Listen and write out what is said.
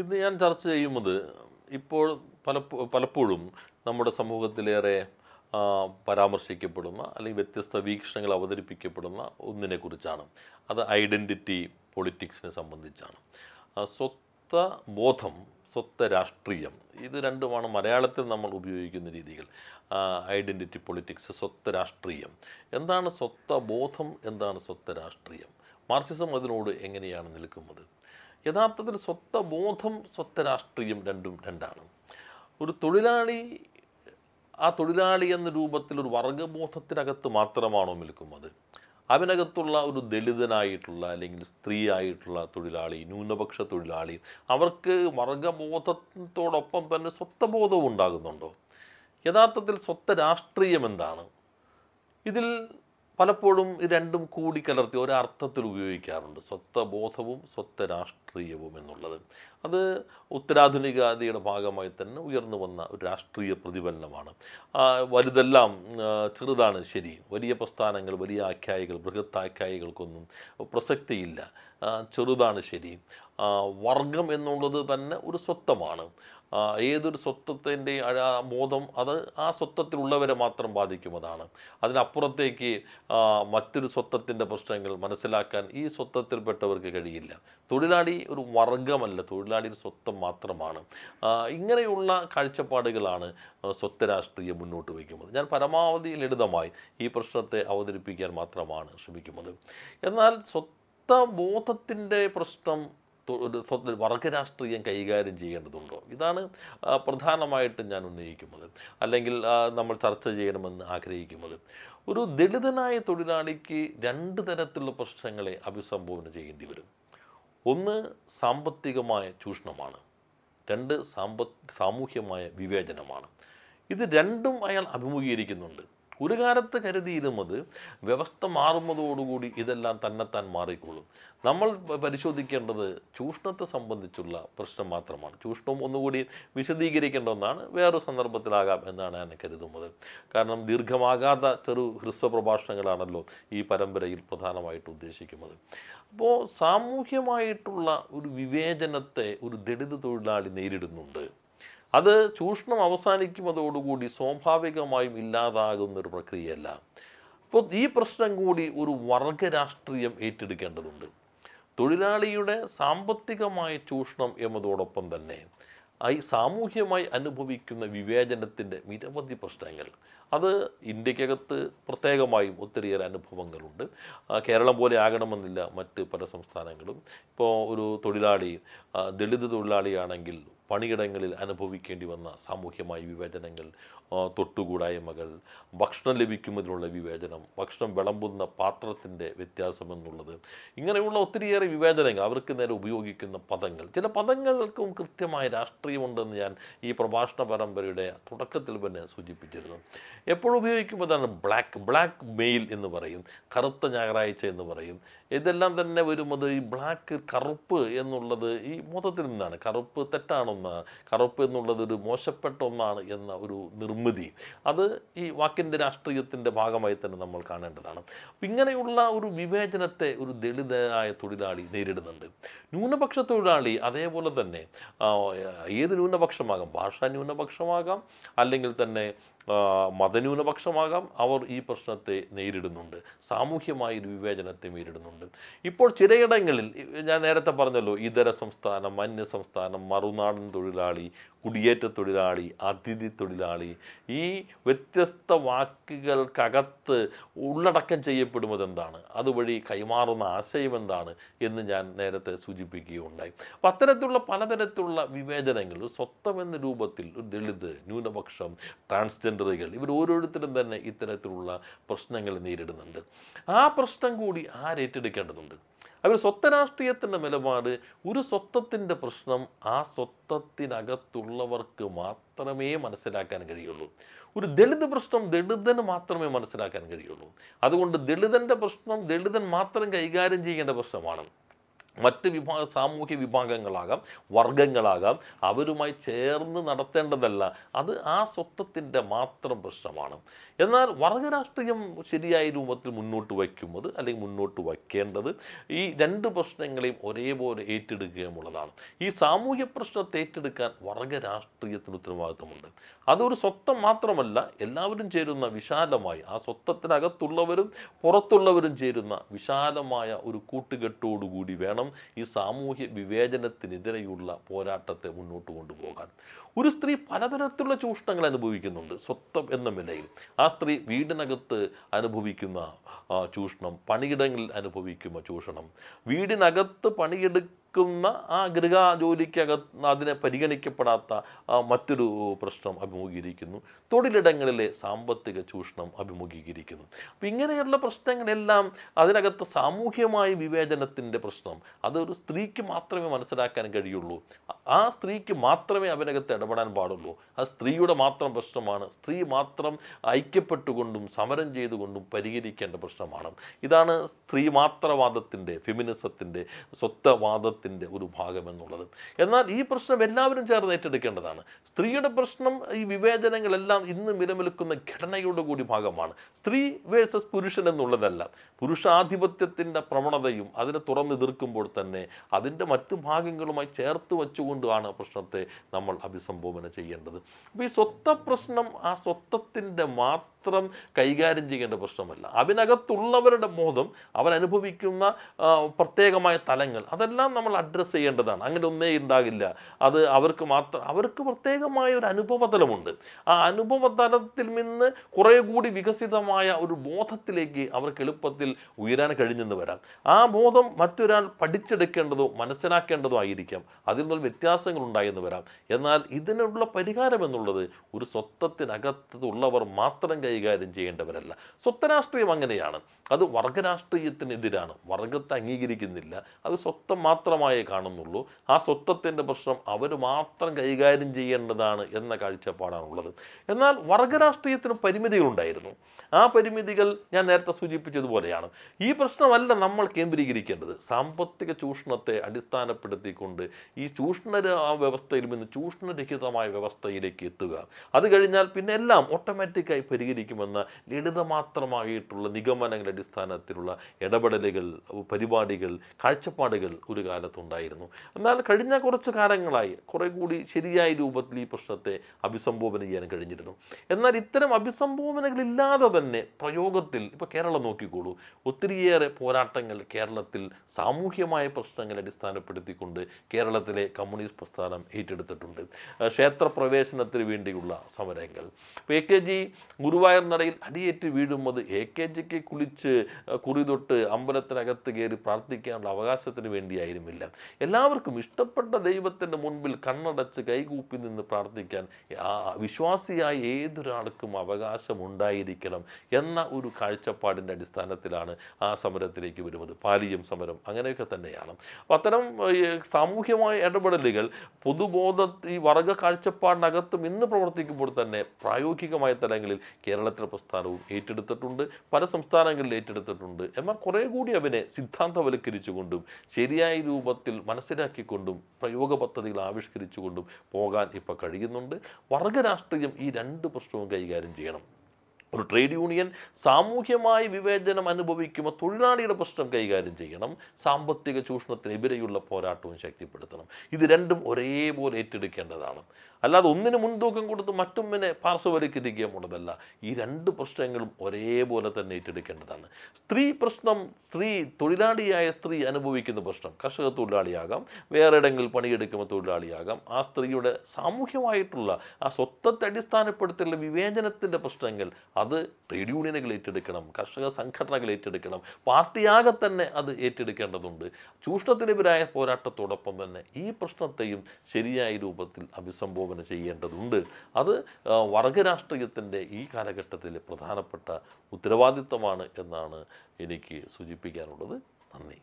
ഇന്ന് ഞാൻ ചർച്ച ചെയ്യുന്നത് ഇപ്പോൾ പലപ്പോ പലപ്പോഴും നമ്മുടെ സമൂഹത്തിലേറെ പരാമർശിക്കപ്പെടുന്ന അല്ലെങ്കിൽ വ്യത്യസ്ത വീക്ഷണങ്ങൾ അവതരിപ്പിക്കപ്പെടുന്ന ഒന്നിനെക്കുറിച്ചാണ്. അത് ഐഡന്റിറ്റി പൊളിറ്റിക്സിനെ സംബന്ധിച്ചാണ്. സ്വത്ത ബോധം സ്വത്ത രാഷ്ട്രീയം ഇത് രണ്ടുമാണ് മലയാളത്തിൽ നമ്മൾ ഉപയോഗിക്കുന്ന രീതികൾ. ഐഡന്റിറ്റി പൊളിറ്റിക്സ് സ്വത്ത രാഷ്ട്രീയം. എന്താണ് സ്വത്ത ബോധം എന്താണ് സ്വത്ത രാഷ്ട്രീയം? മാർക്സിസം അതിനോട് എങ്ങനെയാണ് നിൽക്കുന്നത്? യഥാർത്ഥത്തിൽ സ്വത്ത ബോധം സ്വത്ത രാഷ്ട്രീയം രണ്ടും രണ്ടാണ്. ഒരു തൊഴിലാളി ആ തൊഴിലാളി എന്ന രൂപത്തിൽ ഒരു വർഗബോധത്തിനകത്ത് മാത്രമാണോ നിൽക്കുന്നത്? അവനകത്തുള്ള ഒരു ദളിതനായിട്ടുള്ള അല്ലെങ്കിൽ സ്ത്രീ ആയിട്ടുള്ള തൊഴിലാളി ന്യൂനപക്ഷ തൊഴിലാളി അവർക്ക് വർഗബോധത്തോടൊപ്പം തന്നെ സ്വത്വബോധവും ഉണ്ടാകുന്നുണ്ടോ? യഥാർത്ഥത്തിൽ സ്വത്ത രാഷ്ട്രീയം എന്താണ്? ഇതിൽ പലപ്പോഴും ഇത് രണ്ടും കൂടി കലർത്തി ഒരർത്ഥത്തിൽ ഉപയോഗിക്കാറുണ്ട്. സ്വത്വബോധവും സ്വത്ത രാഷ്ട്രീയവും എന്നുള്ളത്. അത് ഉത്തരാധുനികതയുടെ ഭാഗമായി തന്നെ ഉയർന്നു വന്ന ഒരു രാഷ്ട്രീയ പ്രതിഫലനമാണ്. വലുതെല്ലാം ചെറുതാണ് ശരി. വലിയ പ്രസ്ഥാനങ്ങൾ വലിയ ആഖ്യായികൾ ബൃഹത്ത് ആഖ്യായികൾക്കൊന്നും പ്രസക്തിയില്ല. ചെറുതാണ് ശരി. വർഗം എന്നുള്ളത് തന്നെ ഒരു സ്വത്വമാണ്. ആ, ഏതൊരു സ്വത്വത്തിന്റെ ബോധം അത് ആ സ്വത്വത്തിലുള്ളവരെ മാത്രം ബാധിക്കുന്നതാണ്. അതിനപ്പുറത്തേക്ക് മറ്റൊരു സ്വത്വത്തിന്റെ പ്രശ്നങ്ങൾ മനസ്സിലാക്കാൻ ഈ സ്വത്വത്തിൽപ്പെട്ടവർക്ക് കഴിയില്ല. തൊഴിലാളി ഒരു വർഗമല്ല തൊഴിലാളി ഒരു സ്വത്വം മാത്രമാണ്. ഇങ്ങനെയുള്ള കാഴ്ചപ്പാടുകളാണ് സ്വത്ത് രാഷ്ട്രീയം മുന്നോട്ട് വയ്ക്കുന്നത്. ഞാൻ പരമാവധി ലളിതമായി ഈ പ്രശ്നത്തെ അവതരിപ്പിക്കാൻ മാത്രമാണ് ശ്രമിക്കുന്നത്. എന്നാൽ സ്വത്വബോധത്തിന്റെ പ്രശ്നം സ്വ- വർഗരാഷ്ട്രീയം കൈകാര്യം ചെയ്യേണ്ടതുണ്ടോ? ഇതാണ് പ്രധാനമായിട്ടും ഞാൻ ഉന്നയിക്കുന്നത്. അല്ലെങ്കിൽ നമ്മൾ ചർച്ച ചെയ്യണമെന്ന് ആഗ്രഹിക്കുന്നത്. ഒരു ദളിതനായ തൊഴിലാളിക്ക് രണ്ട് തരത്തിലുള്ള പ്രശ്നങ്ങളെ അഭിസംബോധന ചെയ്യേണ്ടി വരും. ഒന്ന് സാമ്പത്തികമായ ചൂഷണമാണ്. രണ്ട് സാമ്പ സാമൂഹ്യമായ വിവേചനമാണ്. ഇത് രണ്ടും അയാൾ അഭിമുഖീകരിക്കുന്നുണ്ട്. ഒരു കാലത്ത് കരുതിയിരുന്നത് വ്യവസ്ഥ മാറുന്നതോടുകൂടി ഇതെല്ലാം തന്നെത്താൻ മാറിക്കോളും. നമ്മൾ പരിശോധിക്കേണ്ടത് ചൂഷണത്തെ സംബന്ധിച്ചുള്ള പ്രശ്നം മാത്രമാണ്. ചൂഷണം ഒന്നുകൂടി വിശദീകരിക്കേണ്ട ഒന്നാണ് വേറൊരു സന്ദർഭത്തിലാകാം എന്നാണ് ഞാൻ കരുതുന്നത്. കാരണം ദീർഘമാകാത്ത ചെറു ഹ്രസ്വ പ്രഭാഷണങ്ങളാണല്ലോ ഈ പരമ്പരയിൽ പ്രധാനമായിട്ട് ഉദ്ദേശിക്കുന്നത്. അപ്പോൾ സാമൂഹ്യമായിട്ടുള്ള ഒരു വിവേചനത്തെ ഒരു ദളിത് തൊഴിലാളി നേരിടുന്നുണ്ട്. അത് ചൂഷണം അവസാനിക്കുന്നതോടുകൂടി സ്വാഭാവികമായും ഇല്ലാതാകുന്ന ഒരു പ്രക്രിയയല്ല. അപ്പോൾ ഈ പ്രശ്നം കൂടി ഒരു വർഗ രാഷ്ട്രീയം ഏറ്റെടുക്കേണ്ടതുണ്ട്. തൊഴിലാളിയുടെ സാമ്പത്തികമായ ചൂഷണം എന്നതോടൊപ്പം തന്നെ ഈ സാമൂഹ്യമായി അനുഭവിക്കുന്ന വിവേചനത്തിന്റെ നിരവധി പ്രശ്നങ്ങൾ. അത് ഇന്ത്യക്കകത്ത് പ്രത്യേകമായും ഒത്തിരിയേറെ അനുഭവങ്ങളുണ്ട്. കേരളം പോലെ ആകണമെന്നില്ല മറ്റ് പല സംസ്ഥാനങ്ങളും. ഇപ്പോൾ ഒരു തൊഴിലാളി ദളിത് തൊഴിലാളിയാണെങ്കിൽ പണിയിടങ്ങളിൽ അനുഭവിക്കേണ്ടി വന്ന സാമൂഹ്യമായ വിവേചനങ്ങൾ തൊട്ടുകൂടായ്മകൾ ഭക്ഷണം ലഭിക്കുന്നതിനുള്ള വിവേചനം ഭക്ഷണം വിളമ്പുന്ന പാത്രത്തിന്റെ വ്യത്യാസം എന്നുള്ളത്. ഇങ്ങനെയുള്ള ഒത്തിരിയേറെ വിവേചനങ്ങൾ അവർക്ക് നേരെ ഉപയോഗിക്കുന്ന പദങ്ങൾ. ചില പദങ്ങൾക്കും കൃത്യമായ രാഷ്ട്രീയമുണ്ടെന്ന് ഞാൻ ഈ പ്രഭാഷണ പരമ്പരയുടെ തുടക്കത്തിൽ തന്നെ സൂചിപ്പിച്ചിരുന്നു. എപ്പോഴും ഉപയോഗിക്കുമ്പോഴാണ് ബ്ലാക്ക് ബ്ലാക്ക് മെയിൽ എന്ന് പറയും കറുത്ത ഞായറാഴ്ച എന്ന് പറയും. ഇതെല്ലാം തന്നെ വരുന്നത് ഈ ബ്ലാക്ക് കറുപ്പ് എന്നുള്ളത് ഈ മൊത്തത്തിൽ നിന്നാണ്. കറുപ്പ് തെറ്റാണെന്നാണ് കറുപ്പ് എന്നുള്ളത് ഒരു മോശപ്പെട്ട ഒന്നാണ് എന്ന ഒരു നിർമ്മിതി. അത് ഈ വാക്കിന്റെ രാഷ്ട്രീയത്തിന്റെ ഭാഗമായി തന്നെ നമ്മൾ കാണേണ്ടതാണ്. ഇങ്ങനെയുള്ള ഒരു വിവേചനത്തെ ഒരു ദളിതനായ തൊഴിലാളി നേരിടുന്നുണ്ട്. ന്യൂനപക്ഷ തൊഴിലാളി അതേപോലെ തന്നെ ഏത് ന്യൂനപക്ഷമാകാം? ഭാഷാ ന്യൂനപക്ഷമാകാം? അല്ലെങ്കിൽ തന്നെ മതന്യൂനപക്ഷമാകാം. അവർ ഈ പ്രശ്നത്തെ നേരിടുന്നുണ്ട്. സാമൂഹ്യമായ ഒരു വിവേചനത്തെ നേരിടുന്നുണ്ട്. ഇപ്പോൾ ചിലയിടങ്ങളിൽ ഞാൻ നേരത്തെ പറഞ്ഞല്ലോ ഇതര സംസ്ഥാനം അന്യ സംസ്ഥാനം മറുനാടൻ തൊഴിലാളി കുടിയേറ്റ തൊഴിലാളി അതിഥി തൊഴിലാളി ഈ വ്യത്യസ്ത വാക്കുകൾക്കകത്ത് ഉള്ളടക്കം ചെയ്യപ്പെടുന്നത് എന്താണ്? അതുവഴി കൈമാറുന്ന ആശയം എന്താണ് എന്ന് ഞാൻ നേരത്തെ സൂചിപ്പിക്കുകയുണ്ടായി. അപ്പം അത്തരത്തിലുള്ള പലതരത്തിലുള്ള വിവേചനങ്ങൾ സ്വത്വം എന്ന രൂപത്തിൽ ഒരു ദളിത് ന്യൂനപക്ഷം ട്രാൻസ്ജെൻഡറുകൾ ഇവർ ഓരോരുത്തരും തന്നെ ഇത്തരത്തിലുള്ള പ്രശ്നങ്ങൾ നേരിടുന്നുണ്ട്. ആ പ്രശ്നം കൂടി ആരേറ്റെടുക്കേണ്ടതുണ്ട് അവർ സ്വത്വ രാഷ്ട്രീയത്തിന്റെ നിലപാട് ഒരു സ്വത്വത്തിന്റെ പ്രശ്നം ആ സ്വത്വത്തിനകത്തുള്ളവർക്ക് മാത്രമേ മനസ്സിലാക്കാൻ കഴിയുള്ളൂ. ഒരു ദളിത് പ്രശ്നം ദളിതന് മാത്രമേ മനസ്സിലാക്കാൻ കഴിയുള്ളൂ. അതുകൊണ്ട് ദളിതന്റെ പ്രശ്നം ദളിതൻ മാത്രം കൈകാര്യം ചെയ്യേണ്ട പ്രശ്നമാണ്. മറ്റ് വിഭാഗ സാമൂഹ്യ വിഭാഗങ്ങളാകാം വർഗങ്ങളാകാം അവരുമായി ചേർന്ന് നടത്തേണ്ടതല്ല. അത് ആ സ്വത്വത്തിന്റെ മാത്രം പ്രശ്നമാണ്. എന്നാൽ വർഗരാഷ്ട്രീയം ശരിയായ രൂപത്തിൽ മുന്നോട്ട് വയ്ക്കുന്നത് അല്ലെങ്കിൽ മുന്നോട്ട് വയ്ക്കേണ്ടത് ഈ രണ്ട് പ്രശ്നങ്ങളെയും ഒരേപോലെ ഏറ്റെടുക്കുകയുമുള്ളതാണ് ഈ സാമൂഹ്യ പ്രശ്നത്തെ ഏറ്റെടുക്കാൻ വർഗരാഷ്ട്രീയത്തിന് ഉത്തരവാദിത്വമുണ്ട്. അതൊരു സ്വത്വം മാത്രമല്ല എല്ലാവരും ചേരുന്ന വിശാലമായി ആ സ്വത്വത്തിനകത്തുള്ളവരും പുറത്തുള്ളവരും ചേരുന്ന വിശാലമായ ഒരു കൂട്ടുകെട്ടോടുകൂടി വേണം ഈ സാമൂഹ്യ വിവേചനത്തിനെതിരെയുള്ള പോരാട്ടത്തെ മുന്നോട്ട് കൊണ്ടുപോകാൻ. ഒരു സ്ത്രീ പലതരത്തിലുള്ള ചൂഷണങ്ങൾ അനുഭവിക്കുന്നുണ്ട് സ്വത്വം എന്ന നിലയിൽ. ആ സ്ത്രീ വീടിനകത്ത് അനുഭവിക്കുന്ന ചൂഷണം പണിയിടങ്ങളിൽ അനുഭവിക്കുന്ന ചൂഷണം. വീടിനകത്ത് പണിയെടുക്കുന്ന ആ ഗൃഹ ജോലിക്കകത്ത് അതിനെ പരിഗണിക്കപ്പെടാത്ത മറ്റൊരു പ്രശ്നം അഭിമുഖീകരിക്കുന്നു. തൊഴിലിടങ്ങളിലെ സാമ്പത്തിക ചൂഷണം അഭിമുഖീകരിക്കുന്നു. അപ്പം ഇങ്ങനെയുള്ള പ്രശ്നങ്ങളെല്ലാം അതിനകത്ത് സാമൂഹ്യമായ വിവേചനത്തിന്റെ പ്രശ്നം. അതൊരു സ്ത്രീക്ക് മാത്രമേ മനസ്സിലാക്കാൻ കഴിയുള്ളൂ. ആ സ്ത്രീക്ക് മാത്രമേ അതിനകത്ത് ഇടപെടാൻ പാടുള്ളൂ. ആ സ്ത്രീയുടെ മാത്രം പ്രശ്നമാണ്. സ്ത്രീ മാത്രം ഐക്യപ്പെട്ടുകൊണ്ടും സമരം ചെയ്തുകൊണ്ടും പരിഹരിക്കേണ്ട പ്രശ്നമാണ്. ഇതാണ് സ്ത്രീ മാത്രവാദത്തിന്റെ ഫെമിനിസത്തിന്റെ സ്വത്വവാദത്തിന്റെ ഒരു ഭാഗം എന്നുള്ളത്. എന്നാൽ ഈ പ്രശ്നം എല്ലാവരും ചേർന്ന് ഏറ്റെടുക്കേണ്ടതാണ്. സ്ത്രീയുടെ പ്രശ്നം ഈ വിവേചനങ്ങളെല്ലാം ഇന്ന് നിലനിൽക്കുന്ന ഘടനയുടെ കൂടി ഭാഗമാണ്. സ്ത്രീ വേഴ്സസ് പുരുഷൻ എന്നുള്ളതല്ല. പുരുഷാധിപത്യത്തിന്റെ പ്രവണതയും അതിനെ തുറന്നെതിർക്കുമ്പോൾ തന്നെ അതിന്റെ മറ്റു ഭാഗങ്ങളുമായി ചേർത്ത് വച്ചുകൊണ്ടാണ് പ്രശ്നത്തെ നമ്മൾ അഭിസംബോധന ചെയ്യേണ്ടത്. അപ്പോൾ ഈ സ്വത്ത പ്രശ്നം ആ സ്വത്വത്തിന്റെ മാത്രം കൈകാര്യം ചെയ്യേണ്ട പ്രശ്നമല്ല. അതിനകത്തുള്ളവരുടെ ബോധം അവരനുഭവിക്കുന്ന പ്രത്യേകമായ തലങ്ങൾ അതെല്ലാം നമ്മൾ അഡ്രസ്സ് ചെയ്യേണ്ടതാണ്. അങ്ങനെ ഒന്നേ ഉണ്ടാകില്ല. അത് അവർക്ക് മാത്രം അവർക്ക് പ്രത്യേകമായ ഒരു അനുഭവതലമുണ്ട്. ആ അനുഭവതലത്തിൽ നിന്ന് കുറേ കൂടി വികസിതമായ ഒരു ബോധത്തിലേക്ക് അവർക്ക് എളുപ്പത്തിൽ ഉയരാൻ കഴിഞ്ഞെന്ന് വരാം. ആ ബോധം മറ്റൊരാൾ പഠിച്ചെടുക്കേണ്ടതോ മനസ്സിലാക്കേണ്ടതോ ആയിരിക്കാം. അതിൽ നിന്നുള്ള വ്യത്യാസങ്ങൾ ഉണ്ടായെന്ന് വരാം. എന്നാൽ ഇതിനുള്ള പരിഹാരം എന്നുള്ളത് ഒരു സ്വത്വത്തിനകത്തുള്ളവർ മാത്രം കൈകാര്യം ചെയ്യേണ്ടവരല്ല. സ്വത്വരാഷ്ട്രീയം അങ്ങനെയാണ്. അത് വർഗരാഷ്ട്രീയത്തിനെതിരാണ്. വർഗത്തെ അംഗീകരിക്കുന്നില്ല. അത് സ്വത്വം മാത്രമായേ കാണുന്നുള്ളൂ. ആ സ്വത്വത്തിന്റെ പ്രശ്നം അവർ മാത്രം കൈകാര്യം ചെയ്യേണ്ടതാണ് എന്ന കാഴ്ചപ്പാടാണുള്ളത് എന്നാൽ വർഗരാഷ്ട്രീയത്തിന് പരിമിതികളുണ്ടായിരുന്നു. ആ പരിമിതികൾ ഞാൻ നേരത്തെ സൂചിപ്പിച്ചതുപോലെയാണ്. ഈ പ്രശ്നമല്ല നമ്മൾ കേന്ദ്രീകരിക്കേണ്ടത്. സാമ്പത്തിക ചൂഷണത്തെ അടിസ്ഥാനപ്പെടുത്തിക്കൊണ്ട് ഈ ചൂഷണ വ്യവസ്ഥയിൽ നിന്ന് ചൂഷണരഹിതമായ വ്യവസ്ഥയിലേക്ക് എത്തുക. അത് കഴിഞ്ഞാൽ പിന്നെ എല്ലാം ഓട്ടോമാറ്റിക്കായി പരിഹരിക്കുമെന്ന ലളിതമാത്രമായിട്ടുള്ള നിഗമനങ്ങളുടെ അടിസ്ഥാനത്തിലുള്ള ഇടപെടലുകൾ പരിപാടികൾ കാഴ്ചപ്പാടുകൾ ഒരു കാലത്തുണ്ടായിരുന്നു എന്നാൽ കഴിഞ്ഞ കുറച്ച് കാലങ്ങളായി കുറെ കൂടി ശരിയായ രൂപത്തിൽ ഈ പ്രശ്നത്തെ അഭിസംബോധന ചെയ്യാൻ കഴിഞ്ഞിരുന്നു. എന്നാൽ ഇത്തരം അഭിസംബോധനകളില്ലാതെ തന്നെ പ്രയോഗത്തിൽ ഇപ്പോൾ കേരളം നോക്കിക്കോളൂ. ഒത്തിരിയേറെ പോരാട്ടങ്ങൾ കേരളത്തിൽ സാമൂഹ്യമായ പ്രശ്നങ്ങളെ അടിസ്ഥാനപ്പെടുത്തിക്കൊണ്ട് കേരളത്തിലെ കമ്മ്യൂണിസ്റ്റ് പ്രസ്ഥാനം ഏറ്റെടുത്തിട്ടുണ്ട്. ക്ഷേത്രപ്രവേശനത്തിന് വേണ്ടിയുള്ള സമരങ്ങൾ. ഇപ്പോൾ എ കെ ജി ഗുരുവായൂർ നടയിൽ അടിയേറ്റ് വീഴുന്നത് എ കെ ജിക്ക് കുളിച്ച് കുറി തൊട്ട് അമ്പലത്തിനകത്ത് കയറി പ്രാർത്ഥിക്കാനുള്ള അവകാശത്തിന് വേണ്ടിയായിരുന്നില്ല. എല്ലാവർക്കും ഇഷ്ടപ്പെട്ട ദൈവത്തിന്റെ മുൻപിൽ കണ്ണടച്ച് കൈകൂപ്പി നിന്ന് പ്രാർത്ഥിക്കാൻ വിശ്വാസിയായ ഏതൊരാൾക്കും അവകാശമുണ്ടായിരിക്കണം എന്ന ഒരു കാഴ്ചപ്പാടിന്റെ അടിസ്ഥാനത്തിലാണ് ആ സമരത്തിലേക്ക് വരുന്നത്. പാലിയം സമരം അങ്ങനെയൊക്കെ തന്നെയാണ്. അപ്പം അത്തരം സാമൂഹ്യമായ ഇടപെടലുകൾ പൊതുബോധ ഈ വർഗ കാഴ്ചപ്പാടിനകത്തും ഇന്ന് പ്രവർത്തിക്കുമ്പോൾ തന്നെ പ്രായോഗികമായ തലങ്ങളിൽ കേരളത്തിലെ പ്രസ്ഥാനവും ഏറ്റെടുത്തിട്ടുണ്ട് പല സംസ്ഥാനങ്ങളിൽ ഏറ്റെടുത്തിട്ടുണ്ട്. എന്നാൽ കുറേ കൂടി അവനെ സിദ്ധാന്തവൽക്കരിച്ചുകൊണ്ടും ശരിയായ രൂപത്തിൽ മനസ്സിലാക്കിക്കൊണ്ടും പ്രയോഗ പദ്ധതികൾ ആവിഷ്കരിച്ചുകൊണ്ടും പോകാൻ ഇപ്പോൾ കഴിയുന്നുണ്ട്. വർഗരാഷ്ട്രീയം ഈ രണ്ട് പ്രശ്നവും കൈകാര്യം ചെയ്യണം. ഒരു ട്രേഡ് യൂണിയൻ സാമൂഹ്യമായ വിവേചനം അനുഭവിക്കുമ്പോൾ തൊഴിലാളിയുടെ പ്രശ്നം കൈകാര്യം ചെയ്യണം. സാമ്പത്തിക ചൂഷണത്തിനെതിരെയുള്ള പോരാട്ടവും ശക്തിപ്പെടുത്തണം. ഇത് രണ്ടും ഒരേപോലെ ഏറ്റെടുക്കേണ്ടതാണ്. അല്ലാതെ ഒന്നിന് മുൻതൂക്കം കൊടുത്ത് മറ്റൊന്നിനെ പാർശ്വവൽക്കരിക്കുകയുള്ളതല്ല ഈ രണ്ട് പ്രശ്നങ്ങളും ഒരേപോലെ തന്നെ ഏറ്റെടുക്കേണ്ടതാണ്. സ്ത്രീ പ്രശ്നം സ്ത്രീ തൊഴിലാളിയായ സ്ത്രീ അനുഭവിക്കുന്ന പ്രശ്നം കർഷക തൊഴിലാളിയാകാം വേറെ ഇടങ്ങളിൽ പണിയെടുക്കുന്ന തൊഴിലാളിയാകാം. ആ സ്ത്രീയുടെ സാമൂഹ്യമായിട്ടുള്ള ആ സ്വത്വത്തെ അടിസ്ഥാനപ്പെടുത്തിയുള്ള വിവേചനത്തിന്റെ പ്രശ്നങ്ങൾ അത് ട്രേഡ് യൂണിയനുകൾ ഏറ്റെടുക്കണം കർഷക സംഘടനകൾ ഏറ്റെടുക്കണം പാർട്ടിയാകെ തന്നെ അത് ഏറ്റെടുക്കേണ്ടതുണ്ട്. ചൂഷണത്തിനെതിരായ പോരാട്ടത്തോടൊപ്പം തന്നെ ഈ പ്രശ്നത്തെയും ശരിയായ രൂപത്തിൽ അഭിസംബോധന ചെയ്യേണ്ടതുണ്ട്. അത് വർഗരാഷ്ട്രീയത്തിന്റെ ഈ കാലഘട്ടത്തിൽ പ്രധാനപ്പെട്ട ഉത്തരവാദിത്തമാണ് എന്നാണ് എനിക്ക് സൂചിപ്പിക്കാനുള്ളത്. നന്ദി.